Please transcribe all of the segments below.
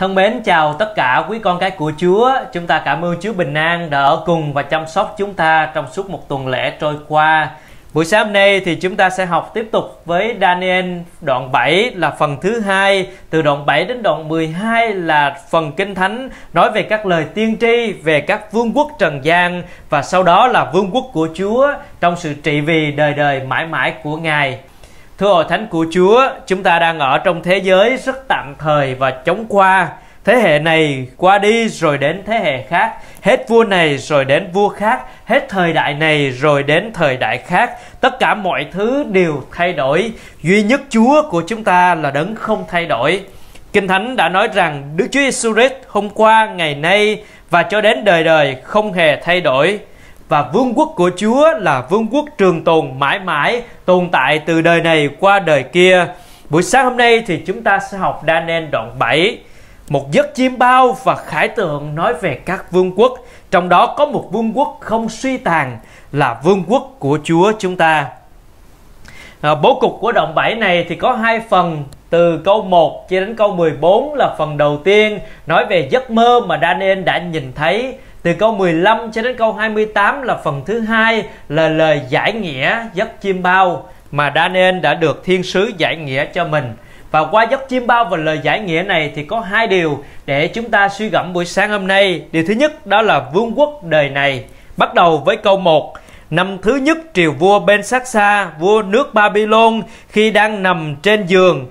Thân mến, chào tất cả quý con cái của Chúa. Chúng ta cảm ơn Chúa Bình An đã ở cùng và chăm sóc chúng ta trong suốt một tuần lễ trôi qua. Buổi sáng hôm nay thì chúng ta sẽ học tiếp tục với Daniel đoạn 7 là phần thứ hai từ đoạn 7 đến đoạn 12 là phần kinh thánh nói về các lời tiên tri, về các vương quốc trần gian và sau đó là vương quốc của Chúa trong sự trị vì đời đời mãi mãi của Ngài. Thưa hội thánh của Chúa, chúng ta đang ở trong thế giới rất tạm thời và chống qua. Thế hệ này qua đi rồi đến thế hệ khác, hết vua này rồi đến vua khác, hết thời đại này rồi đến thời đại khác. Tất cả mọi thứ đều thay đổi, duy nhất Chúa của chúng ta là đấng không thay đổi. Kinh Thánh đã nói rằng Đức Chúa Giêsu Christ hôm qua, ngày nay và cho đến đời đời không hề thay đổi và vương quốc của Chúa là vương quốc trường tồn mãi mãi, tồn tại từ đời này qua đời kia. Buổi sáng hôm nay thì chúng ta sẽ học Daniel đoạn 7, một giấc chiêm bao và khải tượng nói về các vương quốc, trong đó có một vương quốc không suy tàn là vương quốc của Chúa chúng ta. À, bố cục của đoạn 7 này thì có hai phần từ câu 1 cho đến câu 14 là phần đầu tiên nói về giấc mơ mà Daniel đã nhìn thấy từ câu 15 cho đến câu 28 là phần thứ hai là lời giải nghĩa giấc chiêm bao mà Daniel đã được thiên sứ giải nghĩa cho mình. Và qua giấc chiêm bao và lời giải nghĩa này thì có hai điều để chúng ta suy gẫm buổi sáng hôm nay. Điều thứ nhất đó là vương quốc đời này. Bắt đầu với câu 1. Năm thứ nhất triều vua Ben Saksa, vua nước Babylon khi đang nằm trên giường.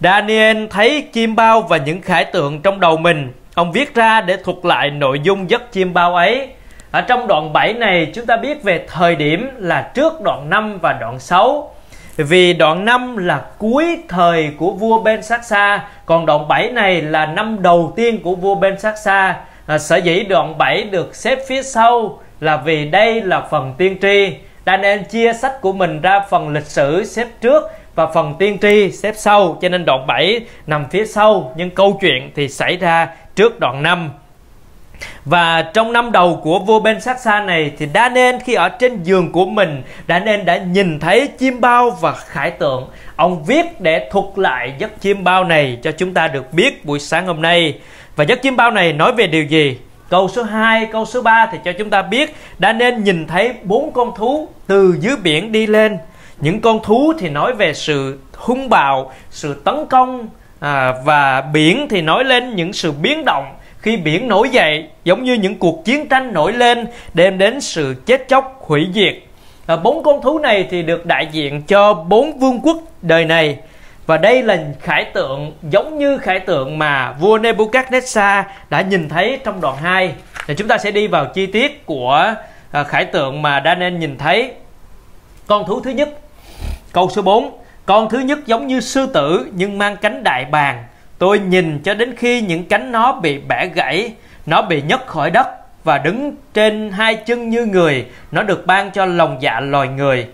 Daniel thấy chim bao và những khải tượng trong đầu mình Ông viết ra để thuật lại nội dung giấc chiêm bao ấy. Ở trong đoạn 7 này chúng ta biết về thời điểm là trước đoạn 5 và đoạn 6. Vì đoạn 5 là cuối thời của vua Ben Sa, còn đoạn 7 này là năm đầu tiên của vua Ben Sa. À, sở dĩ đoạn 7 được xếp phía sau là vì đây là phần tiên tri. Daniel chia sách của mình ra phần lịch sử xếp trước và phần tiên tri xếp sau cho nên đoạn 7 nằm phía sau nhưng câu chuyện thì xảy ra trước đoạn 5 và trong năm đầu của vua Ben Saksa này thì Daniel khi ở trên giường của mình Daniel đã nhìn thấy chim bao và khải tượng. Ông viết để thuật lại giấc chim bao này cho chúng ta được biết buổi sáng hôm nay. Và giấc chim bao này nói về điều gì? Câu số 2, câu số 3 thì cho chúng ta biết Daniel nhìn thấy bốn con thú từ dưới biển đi lên. Những con thú thì nói về sự hung bạo, sự tấn công à, và biển thì nói lên những sự biến động. Khi biển nổi dậy giống như những cuộc chiến tranh nổi lên đem đến sự chết chóc hủy diệt. À, bốn con thú này thì được đại diện cho bốn vương quốc đời này. Và đây là khải tượng giống như khải tượng mà vua Nebuchadnezzar đã nhìn thấy trong đoạn 2 thì chúng ta sẽ đi vào chi tiết của à, khải tượng mà Daniel nhìn thấy. Con thú thứ nhất câu số 4 con thứ nhất giống như sư tử nhưng mang cánh đại bàng. Tôi nhìn cho đến khi những cánh nó bị bẻ gãy, nó bị nhấc khỏi đất và đứng trên hai chân như người, nó được ban cho lòng dạ loài người.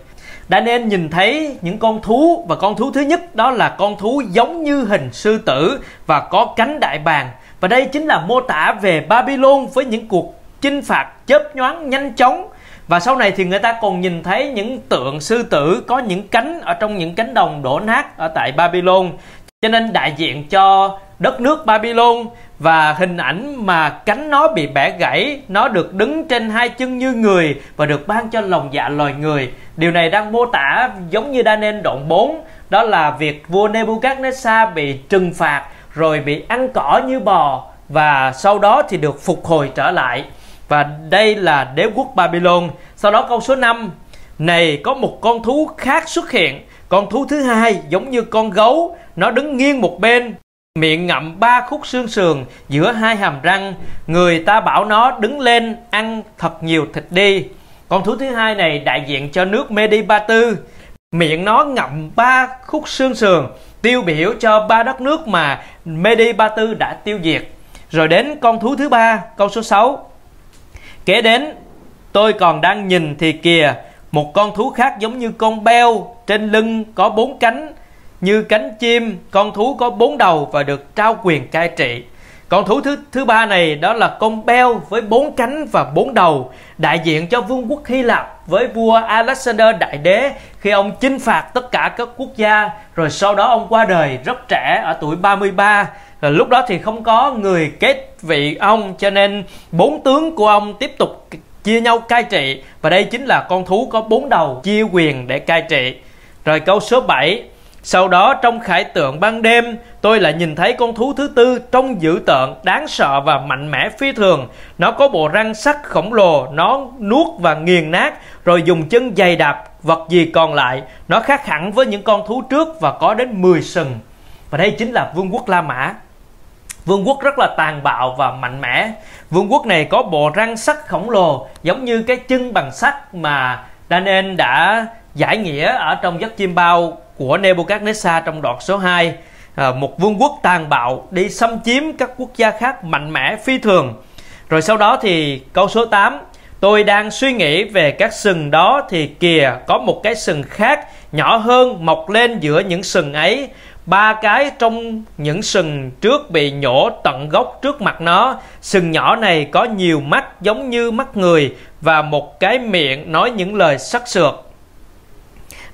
đã nên nhìn thấy những con thú và con thú thứ nhất đó là con thú giống như hình sư tử và có cánh đại bàng. Và đây chính là mô tả về Babylon với những cuộc chinh phạt chớp nhoáng nhanh chóng và sau này thì người ta còn nhìn thấy những tượng sư tử có những cánh ở trong những cánh đồng đổ nát ở tại Babylon. Cho nên đại diện cho đất nước Babylon và hình ảnh mà cánh nó bị bẻ gãy, nó được đứng trên hai chân như người và được ban cho lòng dạ loài người. Điều này đang mô tả giống như Daniel đoạn 4 đó là việc vua Nebuchadnezzar bị trừng phạt, rồi bị ăn cỏ như bò và sau đó thì được phục hồi trở lại và đây là đế quốc Babylon. Sau đó câu số 5 này có một con thú khác xuất hiện. Con thú thứ hai giống như con gấu, nó đứng nghiêng một bên, miệng ngậm ba khúc xương sườn giữa hai hàm răng. Người ta bảo nó đứng lên ăn thật nhiều thịt đi. Con thú thứ hai này đại diện cho nước Medi Ba Tư. Miệng nó ngậm ba khúc xương sườn, tiêu biểu cho ba đất nước mà Medi Ba Tư đã tiêu diệt. Rồi đến con thú thứ ba, câu số 6. Kế đến, tôi còn đang nhìn thì kìa, một con thú khác giống như con beo. Trên lưng có bốn cánh, như cánh chim, con thú có bốn đầu và được trao quyền cai trị con thú thứ thứ ba này đó là con beo với bốn cánh và bốn đầu, đại diện cho vương quốc Hy Lạp với vua Alexander Đại Đế khi ông chinh phạt tất cả các quốc gia. Rồi sau đó ông qua đời rất trẻ ở tuổi 33 rồi lúc đó thì không có người kết vị ông, cho nên bốn tướng của ông tiếp tục chia nhau cai trị. Và đây chính là con thú có bốn đầu chia quyền để cai trị. Rồi câu số 7 sau đó trong khải tượng ban đêm, tôi lại nhìn thấy con thú thứ tư trông dữ tợn, đáng sợ và mạnh mẽ phi thường. Nó có bộ răng sắc khổng lồ, nó nuốt và nghiền nát, rồi dùng chân dày đạp vật gì còn lại. Nó khác hẳn với những con thú trước và có đến 10 sừng. Và đây chính là vương quốc La Mã. Vương quốc rất là tàn bạo và mạnh mẽ. Vương quốc này có bộ răng sắt khổng lồ giống như cái chân bằng sắt mà Daniel đã giải nghĩa ở trong giấc chim bao của Nebuchadnezzar trong đoạn số 2 à, một vương quốc tàn bạo đi xâm chiếm các quốc gia khác mạnh mẽ phi thường. Rồi sau đó thì câu số 8 tôi đang suy nghĩ về các sừng đó thì kìa có một cái sừng khác nhỏ hơn mọc lên giữa những sừng ấy. Ba cái trong những sừng trước bị nhổ tận gốc trước mặt nó. Sừng nhỏ này có nhiều mắt giống như mắt người và một cái miệng nói những lời sắc sược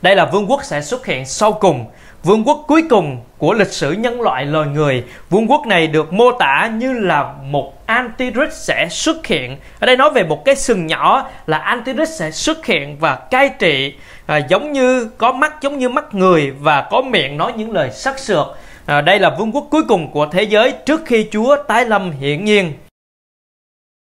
đây là vương quốc sẽ xuất hiện sau cùng, vương quốc cuối cùng của lịch sử nhân loại loài người. Vương quốc này được mô tả như là một Antichrist sẽ xuất hiện. Ở đây nói về một cái sừng nhỏ là Antichrist sẽ xuất hiện và cai trị à, giống như có mắt giống như mắt người và có miệng nói những lời sắc sược. À, đây là vương quốc cuối cùng của thế giới trước khi Chúa tái lâm hiển nhiên.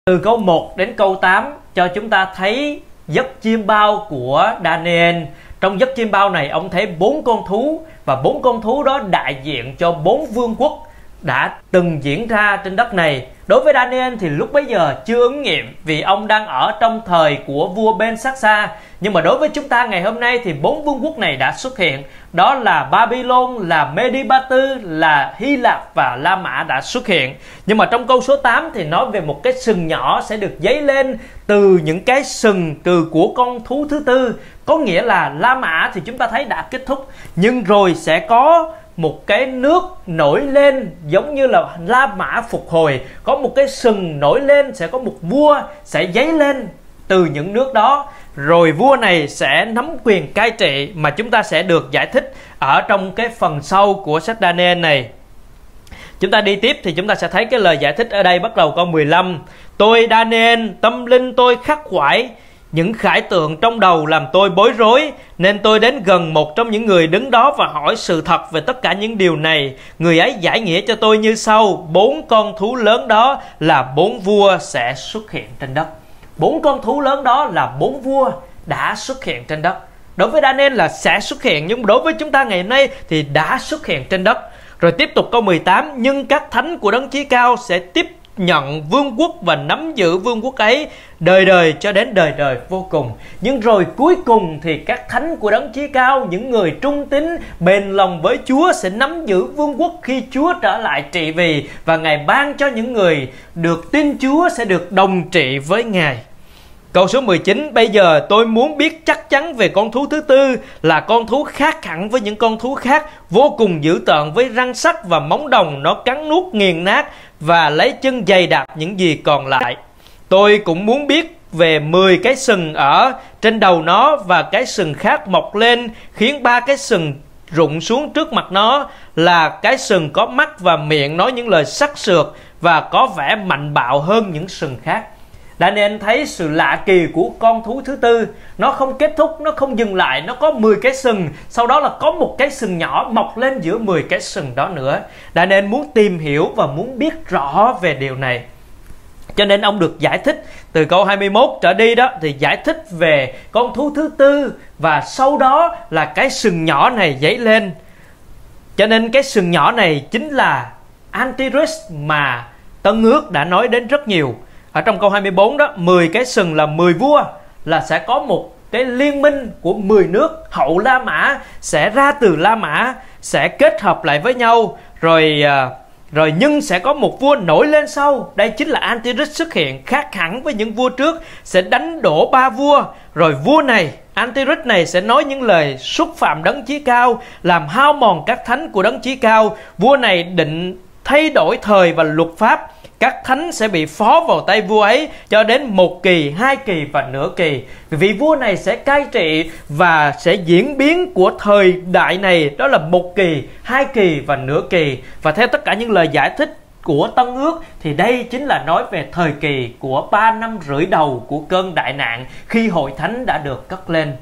Từ câu 1 đến câu 8 cho chúng ta thấy giấc chiêm bao của Daniel trong giấc chim bao này, ông thấy bốn con thú và bốn con thú đó đại diện cho bốn vương quốc đã từng diễn ra trên đất này. Đối với Daniel thì lúc bấy giờ chưa ứng nghiệm vì ông đang ở trong thời của vua Ben Saksa. Nhưng mà đối với chúng ta ngày hôm nay thì bốn vương quốc này đã xuất hiện. Đó là Babylon, là Medibatu, là Hy Lạp và La Mã đã xuất hiện. Nhưng mà trong câu số 8 thì nói về một cái sừng nhỏ sẽ được dấy lên từ những cái sừng từ của con thú thứ tư. Có nghĩa là La Mã thì chúng ta thấy đã kết thúc. Nhưng rồi sẽ có một cái nước nổi lên giống như là La Mã phục hồi. Có một cái sừng nổi lên, sẽ có một vua sẽ dấy lên từ những nước đó. Rồi vua này sẽ nắm quyền cai trị mà chúng ta sẽ được giải thích ở trong cái phần sau của sách Daniel này. Chúng ta đi tiếp thì chúng ta sẽ thấy cái lời giải thích ở đây bắt đầu câu 15 Tôi Daniel tâm linh tôi khắc khoải những khải tượng trong đầu làm tôi bối rối, nên tôi đến gần một trong những người đứng đó và hỏi sự thật về tất cả những điều này. Người ấy giải nghĩa cho tôi như sau, bốn con thú lớn đó là bốn vua sẽ xuất hiện trên đất. Bốn con thú lớn đó là bốn vua đã xuất hiện trên đất. Đối với Daniel là sẽ xuất hiện, nhưng đối với chúng ta ngày hôm nay thì đã xuất hiện trên đất. Rồi tiếp tục câu 18, nhưng các thánh của đấng chí cao sẽ tiếp nhận vương quốc và nắm giữ vương quốc ấy đời đời cho đến đời đời vô cùng. Nhưng rồi cuối cùng thì các thánh của đấng chí cao, những người trung tín, bền lòng với Chúa sẽ nắm giữ vương quốc khi Chúa trở lại trị vì và Ngài ban cho những người được tin Chúa sẽ được đồng trị với Ngài. Câu số 19 Bây giờ tôi muốn biết chắc chắn về con thú thứ tư Là con thú khác hẳn với những con thú khác Vô cùng dữ tợn với răng sắt và móng đồng Nó cắn nuốt nghiền nát và lấy chân dày đạp những gì còn lại. Tôi cũng muốn biết về 10 cái sừng ở trên đầu nó Và cái sừng khác mọc lên, Khiến ba cái sừng rụng xuống trước mặt nó Là cái sừng có mắt và miệng nói những lời sắc sược Và có vẻ mạnh bạo hơn những sừng khác. Daniel thấy sự lạ kỳ của con thú thứ tư. Nó không kết thúc, nó không dừng lại Nó có 10 cái sừng. Sau đó là có một cái sừng nhỏ mọc lên giữa 10 cái sừng đó nữa. Daniel muốn tìm hiểu và muốn biết rõ về điều này. Cho nên ông được giải thích từ câu 21 trở đi đó thì giải thích về con thú thứ tư và sau đó là cái sừng nhỏ này dấy lên. Cho nên cái sừng nhỏ này chính là Antirus mà Tân ước đã nói đến rất nhiều ở trong câu 24 đó 10 cái sừng là 10 vua, là sẽ có một cái liên minh của 10 nước hậu La Mã sẽ ra từ La Mã, sẽ kết hợp lại với nhau. Rồi à, rồi nhưng sẽ có một vua nổi lên sau. Đây chính là Antichrist xuất hiện, khác hẳn với những vua trước, sẽ đánh đổ ba vua. Rồi vua này Antichrist này sẽ nói những lời xúc phạm đấng chí cao, làm hao mòn các thánh của đấng chí cao. Vua này định thay đổi thời và luật pháp các thánh sẽ bị phó vào tay vua ấy cho đến một kỳ, hai kỳ và nửa kỳ. vị vua này sẽ cai trị và sẽ diễn biến của thời đại này đó là một kỳ, hai kỳ và nửa kỳ. Và theo tất cả những lời giải thích của Tân Ước thì đây chính là nói về thời kỳ của ba năm rưỡi đầu của cơn đại nạn khi hội thánh đã được cất lên.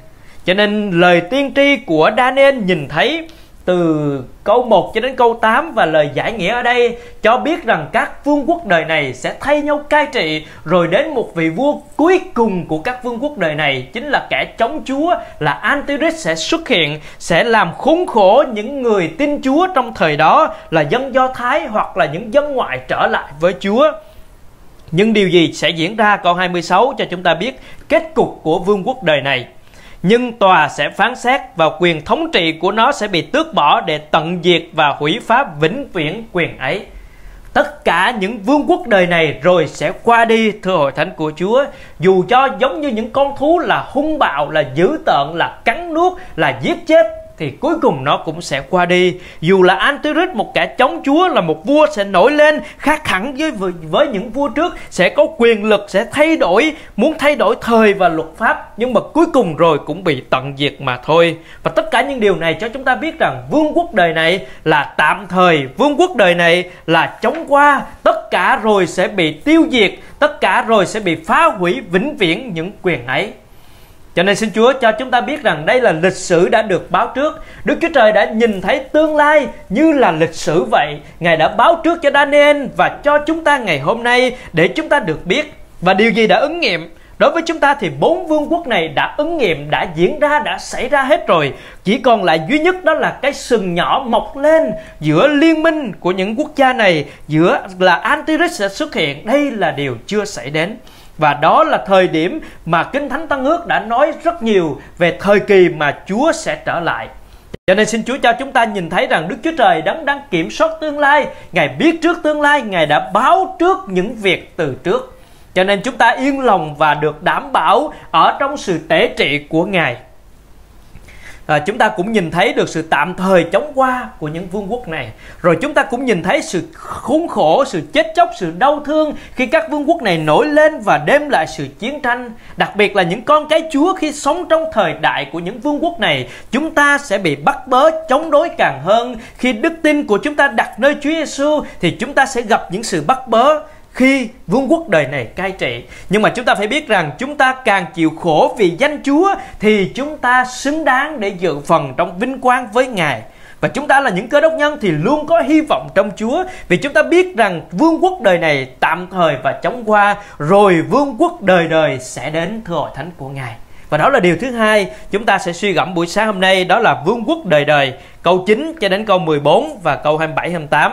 Cho nên lời tiên tri của Daniel nhìn thấy từ câu 1 cho đến câu 8 và lời giải nghĩa ở đây cho biết rằng các vương quốc đời này sẽ thay nhau cai trị. Rồi đến một vị vua cuối cùng của các vương quốc đời này, chính là kẻ chống Chúa, là Antichrist sẽ xuất hiện, sẽ làm khốn khổ những người tin Chúa trong thời đó, là dân Do Thái hoặc là những dân ngoại trở lại với Chúa. Nhưng điều gì sẽ diễn ra? Câu 26 cho chúng ta biết kết cục của vương quốc đời này nhưng tòa sẽ phán xét và quyền thống trị của nó sẽ bị tước bỏ để tận diệt và hủy phá vĩnh viễn quyền ấy. Tất cả những vương quốc đời này rồi sẽ qua đi thưa hội thánh của Chúa Dù cho giống như những con thú là hung bạo, là dữ tợn, là cắn nuốt, là giết chết thì cuối cùng nó cũng sẽ qua đi. Dù là Antichrist một kẻ chống Chúa là một vua sẽ nổi lên khác hẳn với với những vua trước sẽ có quyền lực sẽ thay đổi muốn thay đổi thời và luật pháp nhưng mà cuối cùng rồi cũng bị tận diệt mà thôi. Và tất cả những điều này cho chúng ta biết rằng vương quốc đời này là tạm thời, vương quốc đời này là chống qua, tất cả rồi sẽ bị tiêu diệt, tất cả rồi sẽ bị phá hủy vĩnh viễn những quyền ấy. Cho nên xin Chúa cho chúng ta biết rằng đây là lịch sử đã được báo trước. Đức Chúa Trời đã nhìn thấy tương lai như là lịch sử vậy. Ngài đã báo trước cho Daniel và cho chúng ta ngày hôm nay để chúng ta được biết. Và điều gì đã ứng nghiệm? Đối với chúng ta thì bốn vương quốc này đã ứng nghiệm, đã diễn ra, đã xảy ra hết rồi. Chỉ còn lại duy nhất đó là cái sừng nhỏ mọc lên giữa liên minh của những quốc gia này, giữa là Antichrist sẽ xuất hiện. Đây là điều chưa xảy đến. Và đó là thời điểm mà Kinh Thánh Tăng Ước đã nói rất nhiều về thời kỳ mà Chúa sẽ trở lại. Cho nên xin Chúa cho chúng ta nhìn thấy rằng Đức Chúa Trời đấng đang kiểm soát tương lai, Ngài biết trước tương lai, Ngài đã báo trước những việc từ trước. Cho nên chúng ta yên lòng và được đảm bảo ở trong sự tể trị của Ngài à, chúng ta cũng nhìn thấy được sự tạm thời chống qua của những vương quốc này. Rồi chúng ta cũng nhìn thấy sự khốn khổ sự chết chóc sự đau thương khi các vương quốc này nổi lên và đem lại sự chiến tranh. Đặc biệt là những con cái chúa khi sống trong thời đại của những vương quốc này chúng ta sẽ bị bắt bớ chống đối càng hơn. Khi đức tin của chúng ta đặt nơi Chúa Giêsu thì chúng ta sẽ gặp những sự bắt bớ khi vương quốc đời này cai trị. Nhưng mà chúng ta phải biết rằng chúng ta càng chịu khổ vì danh Chúa, thì chúng ta xứng đáng để dự phần trong vinh quang với Ngài. Và chúng ta là những cơ đốc nhân thì luôn có hy vọng trong Chúa. Vì chúng ta biết rằng vương quốc đời này tạm thời và chóng qua, rồi vương quốc đời đời sẽ đến, thưa hội thánh của Ngài. Và đó là điều thứ hai chúng ta sẽ suy gẫm buổi sáng hôm nay, đó là vương quốc đời đời. Câu 9 cho đến câu 14 và câu 27 28.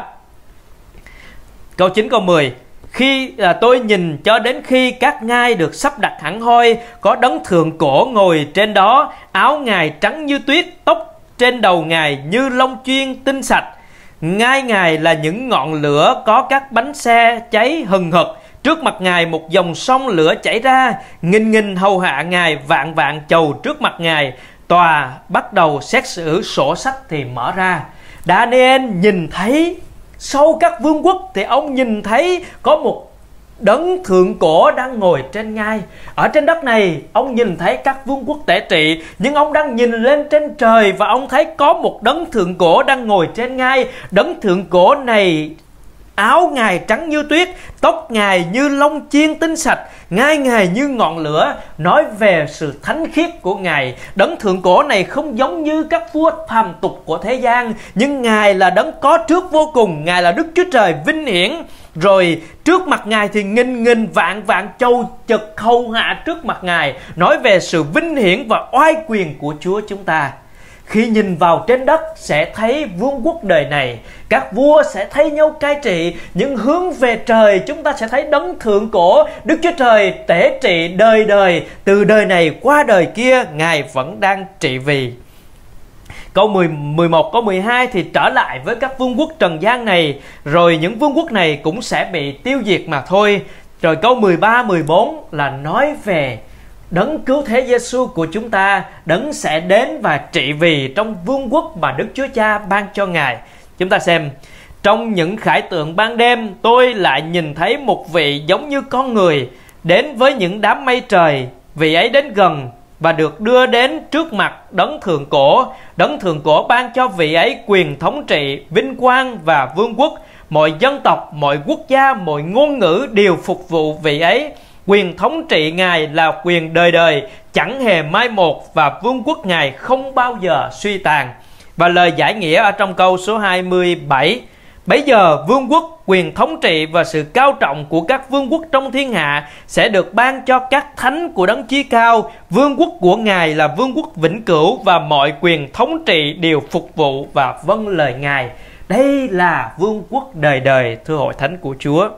Câu 9 câu 10 khi là tôi nhìn cho đến khi các ngai được sắp đặt hẳn hoi, có đấng thượng cổ ngồi trên đó, áo ngài trắng như tuyết, tóc trên đầu ngài như lông chuyên tinh sạch. Ngai ngài là những ngọn lửa có các bánh xe cháy hừng hực. Trước mặt ngài một dòng sông lửa chảy ra, nghìn nghìn hầu hạ ngài vạn vạn chầu trước mặt ngài. Tòa bắt đầu xét xử sổ sách thì mở ra. Daniel nhìn thấy sau các vương quốc thì ông nhìn thấy có một đấng thượng cổ đang ngồi trên ngai. Ở trên đất này, ông nhìn thấy các vương quốc tể trị, nhưng ông đang nhìn lên trên trời và ông thấy có một đấng thượng cổ đang ngồi trên ngai. Đấng thượng cổ này áo ngài trắng như tuyết, tóc ngài như lông chiên tinh sạch, ngai ngài như ngọn lửa, nói về sự thánh khiết của ngài. Đấng thượng cổ này không giống như các vua phàm tục của thế gian, nhưng ngài là đấng có trước vô cùng, ngài là đức chúa trời vinh hiển. Rồi, trước mặt ngài thì nghìn nghìn vạn vạn châu chật khâu hạ trước mặt ngài, nói về sự vinh hiển và oai quyền của chúa chúng ta khi nhìn vào trên đất sẽ thấy vương quốc đời này. Các vua sẽ thấy nhau cai trị. Nhưng hướng về trời chúng ta sẽ thấy đấng thượng cổ đức chúa trời tể trị đời đời. Từ đời này qua đời kia ngài vẫn đang trị vì. Câu 10, 11 câu 12 thì trở lại với các vương quốc trần gian này. Rồi những vương quốc này cũng sẽ bị tiêu diệt mà thôi. Rồi câu 13, 14 là nói về Đấng cứu thế Giêsu của chúng ta đấng sẽ đến và trị vì trong vương quốc mà Đức Chúa Cha ban cho Ngài. Chúng ta xem Trong những khải tượng ban đêm, tôi lại nhìn thấy một vị giống như con người đến với những đám mây trời. Vị ấy đến gần và được đưa đến trước mặt đấng thượng cổ. Đấng thượng cổ ban cho vị ấy quyền thống trị, vinh quang và vương quốc. Mọi dân tộc, mọi quốc gia, mọi ngôn ngữ đều phục vụ vị ấy. Quyền thống trị Ngài là quyền đời đời, chẳng hề mai một và vương quốc Ngài không bao giờ suy tàn. Và lời giải nghĩa ở trong câu số 27 Bây giờ vương quốc, quyền thống trị và sự cao trọng của các vương quốc trong thiên hạ sẽ được ban cho các thánh của đấng chí cao. Vương quốc của Ngài là vương quốc vĩnh cửu và mọi quyền thống trị đều phục vụ và vâng lời Ngài. Đây là vương quốc đời đời thưa hội thánh của Chúa.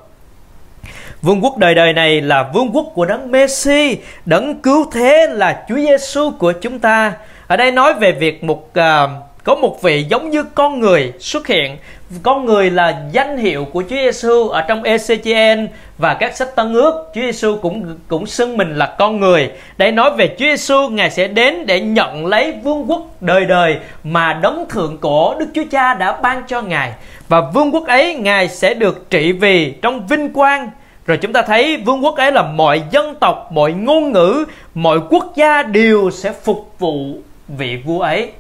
Vương quốc đời đời này là vương quốc của đấng Messi, đấng cứu thế là Chúa Giêsu của chúng ta. Ở đây nói về việc một uh, có một vị giống như con người xuất hiện. Con người là danh hiệu của Chúa Giêsu ở trong ECGN và các sách Tân ước. Chúa Giêsu cũng cũng xưng mình là con người. Để nói về Chúa Giêsu ngài sẽ đến để nhận lấy vương quốc đời đời mà đấng thượng cổ Đức Chúa Cha đã ban cho ngài. Và vương quốc ấy ngài sẽ được trị vì trong vinh quang rồi chúng ta thấy vương quốc ấy là mọi dân tộc mọi ngôn ngữ mọi quốc gia đều sẽ phục vụ vị vua ấy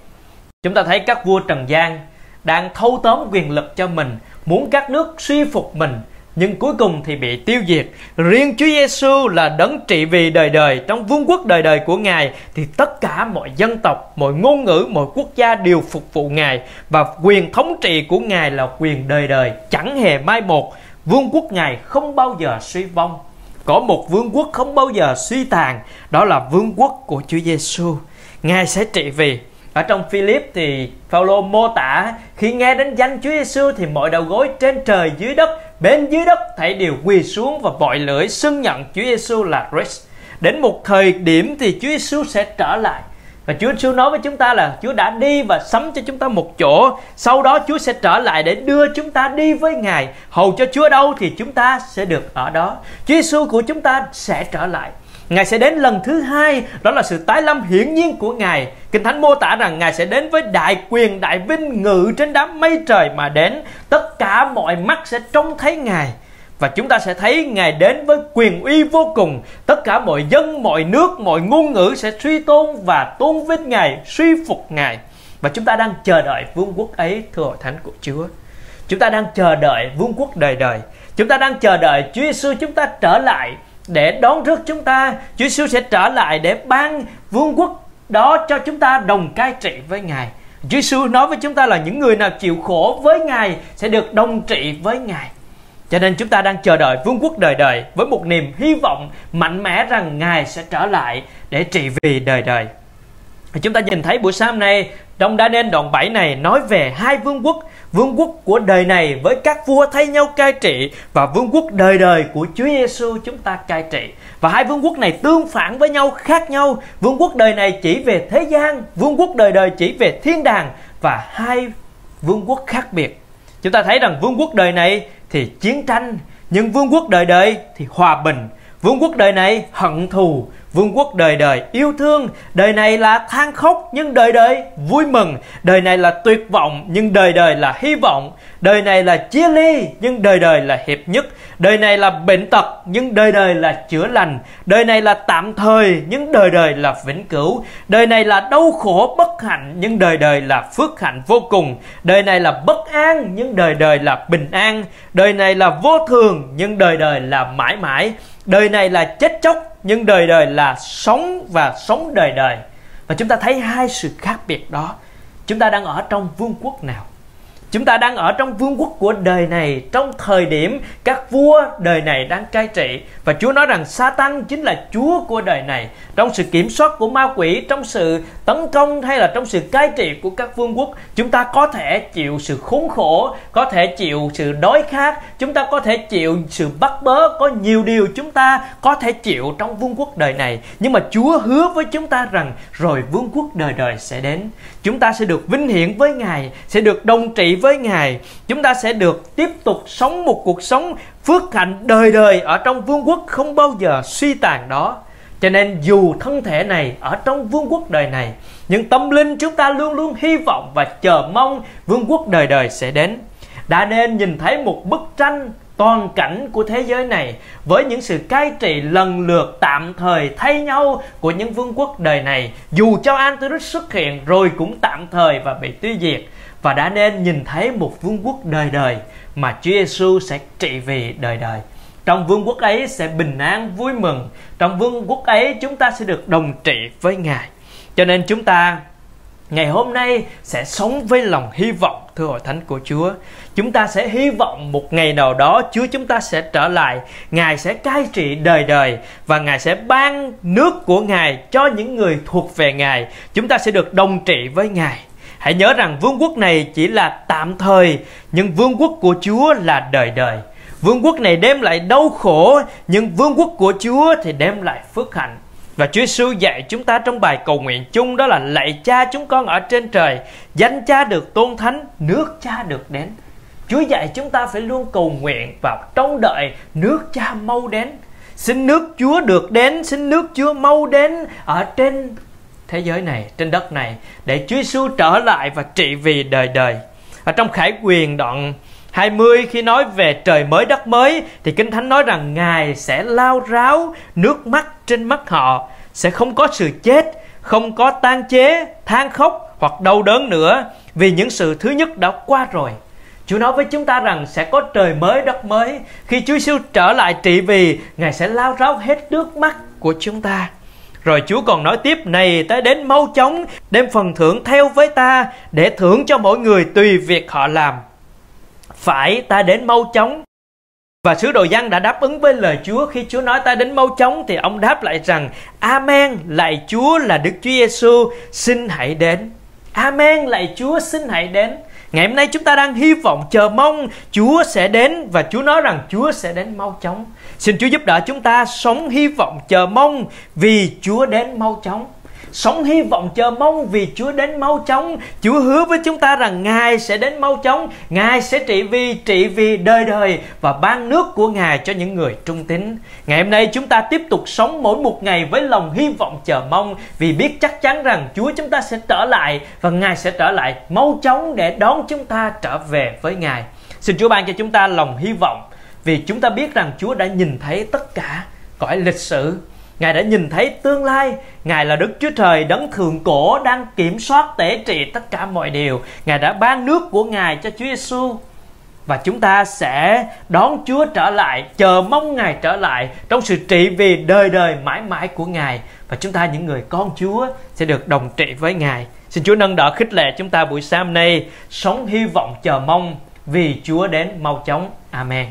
Chúng ta thấy các vua Trần gian đang thâu tóm quyền lực cho mình, muốn các nước suy phục mình, nhưng cuối cùng thì bị tiêu diệt. Riêng Chúa Giêsu là đấng trị vì đời đời trong vương quốc đời đời của Ngài thì tất cả mọi dân tộc, mọi ngôn ngữ, mọi quốc gia đều phục vụ Ngài và quyền thống trị của Ngài là quyền đời đời, chẳng hề mai một. Vương quốc Ngài không bao giờ suy vong. Có một vương quốc không bao giờ suy tàn, đó là vương quốc của Chúa Giêsu. Ngài sẽ trị vì ở trong Philip thì Phaolô mô tả khi nghe đến danh Chúa Giêsu thì mọi đầu gối trên trời dưới đất bên dưới đất thảy đều quỳ xuống và vội lưỡi xưng nhận Chúa Giêsu là Christ. Đến một thời điểm thì Chúa Giêsu sẽ trở lại và Chúa Giêsu nói với chúng ta là Chúa đã đi và sắm cho chúng ta một chỗ. Sau đó Chúa sẽ trở lại để đưa chúng ta đi với Ngài. Hầu cho Chúa đâu thì chúng ta sẽ được ở đó. Chúa Giêsu của chúng ta sẽ trở lại. Ngài sẽ đến lần thứ hai, đó là sự tái lâm hiển nhiên của Ngài. Kinh Thánh mô tả rằng Ngài sẽ đến với đại quyền, đại vinh ngự trên đám mây trời mà đến. Tất cả mọi mắt sẽ trông thấy Ngài. Và chúng ta sẽ thấy Ngài đến với quyền uy vô cùng. Tất cả mọi dân, mọi nước, mọi ngôn ngữ sẽ suy tôn và tôn vinh Ngài, suy phục Ngài. Và chúng ta đang chờ đợi vương quốc ấy, thưa hội thánh của Chúa. Chúng ta đang chờ đợi vương quốc đời đời. Chúng ta đang chờ đợi Chúa Giêsu chúng ta trở lại để đón rước chúng ta Chúa Giêsu sẽ trở lại để ban vương quốc đó cho chúng ta đồng cai trị với Ngài Chúa Giêsu nói với chúng ta là những người nào chịu khổ với Ngài sẽ được đồng trị với Ngài cho nên chúng ta đang chờ đợi vương quốc đời đời với một niềm hy vọng mạnh mẽ rằng Ngài sẽ trở lại để trị vì đời đời. Chúng ta nhìn thấy buổi sáng nay trong Đa nên đoạn 7 này nói về hai vương quốc Vương quốc của đời này với các vua thay nhau cai trị và vương quốc đời đời của Chúa Giêsu chúng ta cai trị. Và hai vương quốc này tương phản với nhau khác nhau. Vương quốc đời này chỉ về thế gian, vương quốc đời đời chỉ về thiên đàng và hai vương quốc khác biệt. Chúng ta thấy rằng vương quốc đời này thì chiến tranh, nhưng vương quốc đời đời thì hòa bình. Vương quốc đời này hận thù, Vương quốc đời đời yêu thương. Đời này là than khóc nhưng đời đời vui mừng. Đời này là tuyệt vọng nhưng đời đời là hy vọng. Đời này là chia ly nhưng đời đời là hiệp nhất. Đời này là bệnh tật nhưng đời đời là chữa lành. Đời này là tạm thời nhưng đời đời là vĩnh cửu. Đời này là đau khổ bất hạnh nhưng đời đời là phước hạnh vô cùng. Đời này là bất an nhưng đời đời là bình an. Đời này là vô thường nhưng đời đời là mãi mãi. Đời này là chết chóc, nhưng đời đời là sống và sống đời đời. Và chúng ta thấy hai sự khác biệt đó. Chúng ta đang ở trong vương quốc nào? Chúng ta đang ở trong vương quốc của đời này trong thời điểm các vua đời này đang cai trị và Chúa nói rằng Satan chính là chúa của đời này. Trong sự kiểm soát của ma quỷ, trong sự tấn công hay là trong sự cai trị của các vương quốc, chúng ta có thể chịu sự khốn khổ, có thể chịu sự đói khát, chúng ta có thể chịu sự bắt bớ, có nhiều điều chúng ta có thể chịu trong vương quốc đời này. Nhưng mà Chúa hứa với chúng ta rằng rồi vương quốc đời đời sẽ đến. Chúng ta sẽ được vinh hiển với Ngài, sẽ được đồng trị với Ngài, chúng ta sẽ được tiếp tục sống một cuộc sống phước hạnh đời đời ở trong vương quốc không bao giờ suy tàn đó. Cho nên dù thân thể này ở trong vương quốc đời này, nhưng tâm linh chúng ta luôn luôn hy vọng và chờ mong vương quốc đời đời sẽ đến. đã nên nhìn thấy một bức tranh toàn cảnh của thế giới này với những sự cai trị lần lượt tạm thời thay nhau của những vương quốc đời này dù cho Antichrist xuất hiện rồi cũng tạm thời và bị tiêu diệt và đã nên nhìn thấy một vương quốc đời đời mà Chúa Giêsu sẽ trị vì đời đời. Trong vương quốc ấy sẽ bình an vui mừng, trong vương quốc ấy chúng ta sẽ được đồng trị với Ngài. Cho nên chúng ta ngày hôm nay sẽ sống với lòng hy vọng thưa hội thánh của Chúa. Chúng ta sẽ hy vọng một ngày nào đó Chúa chúng ta sẽ trở lại, Ngài sẽ cai trị đời đời và Ngài sẽ ban nước của Ngài cho những người thuộc về Ngài. Chúng ta sẽ được đồng trị với Ngài. Hãy nhớ rằng vương quốc này chỉ là tạm thời, nhưng vương quốc của Chúa là đời đời. Vương quốc này đem lại đau khổ, nhưng vương quốc của Chúa thì đem lại phước hạnh. Và Chúa Giêsu dạy chúng ta trong bài cầu nguyện chung đó là lạy cha chúng con ở trên trời, danh cha được tôn thánh, nước cha được đến. Chúa dạy chúng ta phải luôn cầu nguyện và trông đợi nước cha mau đến. Xin nước Chúa được đến, xin nước Chúa mau đến ở trên thế giới này, trên đất này để Chúa Giêsu trở lại và trị vì đời đời. Ở trong Khải Quyền đoạn 20 khi nói về trời mới đất mới thì Kinh Thánh nói rằng Ngài sẽ lao ráo nước mắt trên mắt họ, sẽ không có sự chết, không có tan chế, than khóc hoặc đau đớn nữa vì những sự thứ nhất đã qua rồi. Chúa nói với chúng ta rằng sẽ có trời mới, đất mới khi Chúa Giêsu trở lại trị vì, Ngài sẽ lao ráo hết nước mắt của chúng ta. Rồi Chúa còn nói tiếp, này tới đến mau chóng đem phần thưởng theo với ta để thưởng cho mỗi người tùy việc họ làm. Phải ta đến mau chóng. Và sứ đồ dân đã đáp ứng với lời Chúa khi Chúa nói ta đến mau chóng thì ông đáp lại rằng, Amen, lạy Chúa là Đức Chúa Giêsu, xin hãy đến. Amen, lạy Chúa, xin hãy đến. Ngày hôm nay chúng ta đang hy vọng chờ mong Chúa sẽ đến và Chúa nói rằng Chúa sẽ đến mau chóng. Xin Chúa giúp đỡ chúng ta sống hy vọng chờ mong vì Chúa đến mau chóng. Sống hy vọng chờ mong vì Chúa đến mau chóng. Chúa hứa với chúng ta rằng Ngài sẽ đến mau chóng. Ngài sẽ trị vì, trị vì đời đời và ban nước của Ngài cho những người trung tín. Ngày hôm nay chúng ta tiếp tục sống mỗi một ngày với lòng hy vọng chờ mong vì biết chắc chắn rằng Chúa chúng ta sẽ trở lại và Ngài sẽ trở lại mau chóng để đón chúng ta trở về với Ngài. Xin Chúa ban cho chúng ta lòng hy vọng vì chúng ta biết rằng Chúa đã nhìn thấy tất cả cõi lịch sử Ngài đã nhìn thấy tương lai Ngài là Đức Chúa Trời đấng thượng cổ đang kiểm soát tể trị tất cả mọi điều Ngài đã ban nước của Ngài cho Chúa Giêsu và chúng ta sẽ đón Chúa trở lại, chờ mong Ngài trở lại trong sự trị vì đời đời mãi mãi của Ngài và chúng ta những người con Chúa sẽ được đồng trị với Ngài. Xin Chúa nâng đỡ khích lệ chúng ta buổi sáng nay sống hy vọng chờ mong vì Chúa đến mau chóng. Amen.